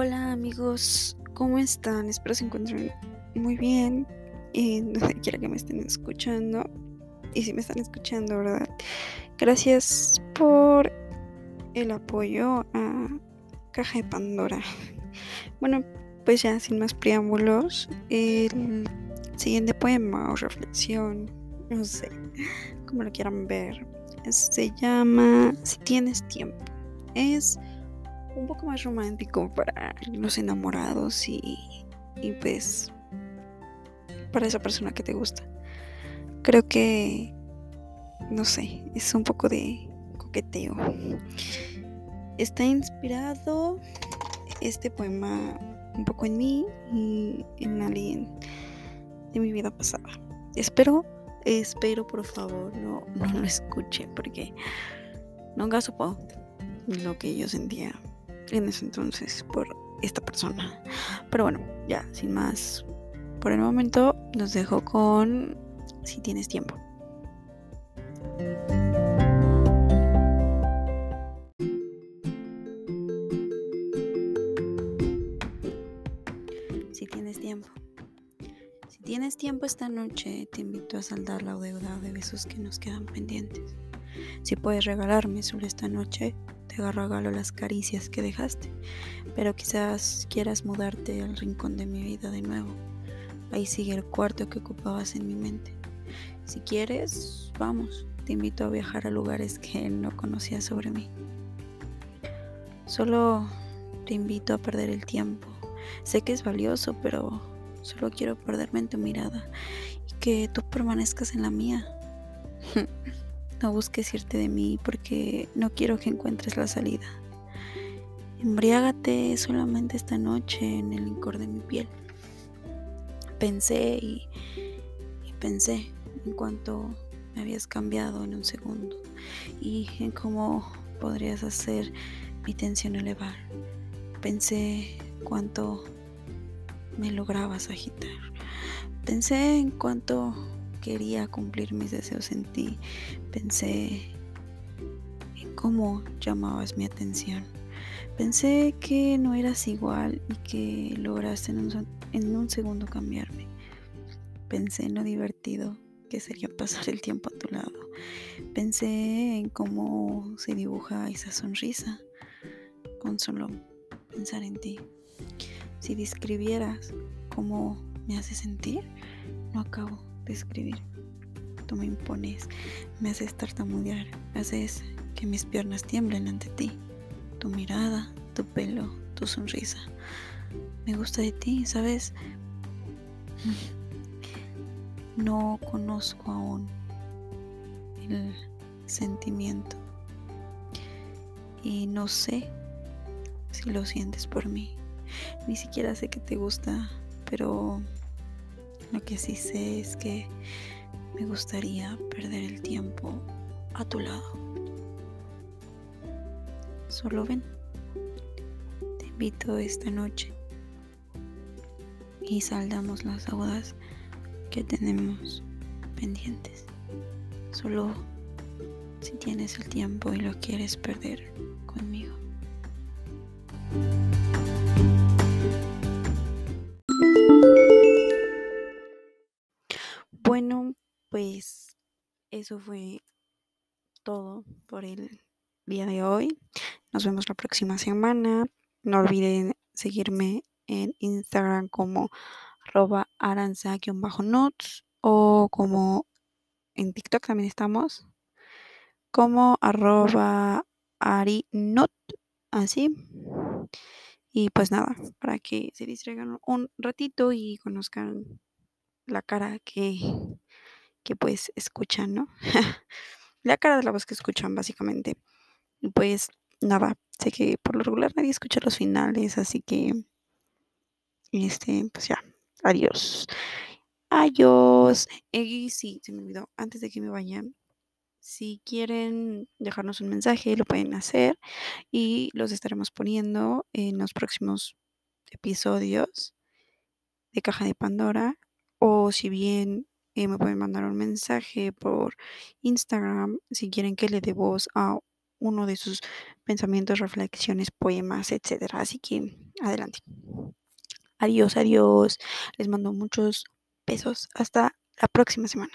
Hola amigos, ¿cómo están? Espero se encuentren muy bien en donde quiera que me estén escuchando. Y si me están escuchando, ¿verdad? Gracias por el apoyo a Caja de Pandora. Bueno, pues ya sin más preámbulos, el siguiente poema o reflexión, no sé, como lo quieran ver, se llama Si tienes tiempo. Es un poco más romántico para los enamorados y, y pues para esa persona que te gusta. Creo que, no sé, es un poco de coqueteo. Está inspirado este poema un poco en mí y en alguien de mi vida pasada. Espero, espero por favor no, no lo escuche porque nunca supo lo que yo sentía en ese entonces por esta persona. Pero bueno, ya, sin más. Por el momento nos dejo con si tienes tiempo. Si tienes tiempo. Si tienes tiempo esta noche, te invito a saldar la deuda de besos que nos quedan pendientes. Si puedes regalarme solo esta noche, te regalo las caricias que dejaste, pero quizás quieras mudarte al rincón de mi vida de nuevo. Ahí sigue el cuarto que ocupabas en mi mente. Si quieres, vamos, te invito a viajar a lugares que no conocías sobre mí. Solo te invito a perder el tiempo. Sé que es valioso, pero solo quiero perderme en tu mirada y que tú permanezcas en la mía. No busques irte de mí porque no quiero que encuentres la salida. Embriágate solamente esta noche en el licor de mi piel. Pensé y, y pensé en cuánto me habías cambiado en un segundo y en cómo podrías hacer mi tensión elevar. Pensé cuánto me lograbas agitar. Pensé en cuánto quería cumplir mis deseos en ti, pensé en cómo llamabas mi atención. Pensé que no eras igual y que lograste en un, segundo cambiarme. Pensé en lo divertido que sería pasar el tiempo a tu lado. Pensé en cómo se dibuja esa sonrisa con solo pensar en ti. Si describieras cómo me hace sentir, no acabo escribir. Tú me impones, me haces tartamudear, haces que mis piernas tiemblen ante ti. Tu mirada, tu pelo, tu sonrisa. Me gusta de ti, ¿sabes? No conozco aún el sentimiento y no sé si lo sientes por mí. Ni siquiera sé que te gusta, pero lo que sí sé es que me gustaría perder el tiempo a tu lado. Solo ven. Te invito esta noche y saldamos las deudas que tenemos pendientes. Solo si tienes el tiempo y lo quieres perder conmigo. Bueno, pues eso fue todo por el día de hoy. Nos vemos la próxima semana. No olviden seguirme en Instagram como arroba aranza-notes o como en TikTok también estamos como arroba arinot así y pues nada para que se distraigan un ratito y conozcan la cara que, que pues escuchan, ¿no? la cara de la voz que escuchan básicamente. Y pues nada, sé que por lo regular nadie escucha los finales, así que este, pues ya, adiós. Adiós. Y sí, se me olvidó, antes de que me vayan, si quieren dejarnos un mensaje, lo pueden hacer y los estaremos poniendo en los próximos episodios de Caja de Pandora o si bien eh, me pueden mandar un mensaje por Instagram si quieren que le dé voz a uno de sus pensamientos, reflexiones, poemas, etcétera. Así que adelante. Adiós, adiós. Les mando muchos besos. Hasta la próxima semana.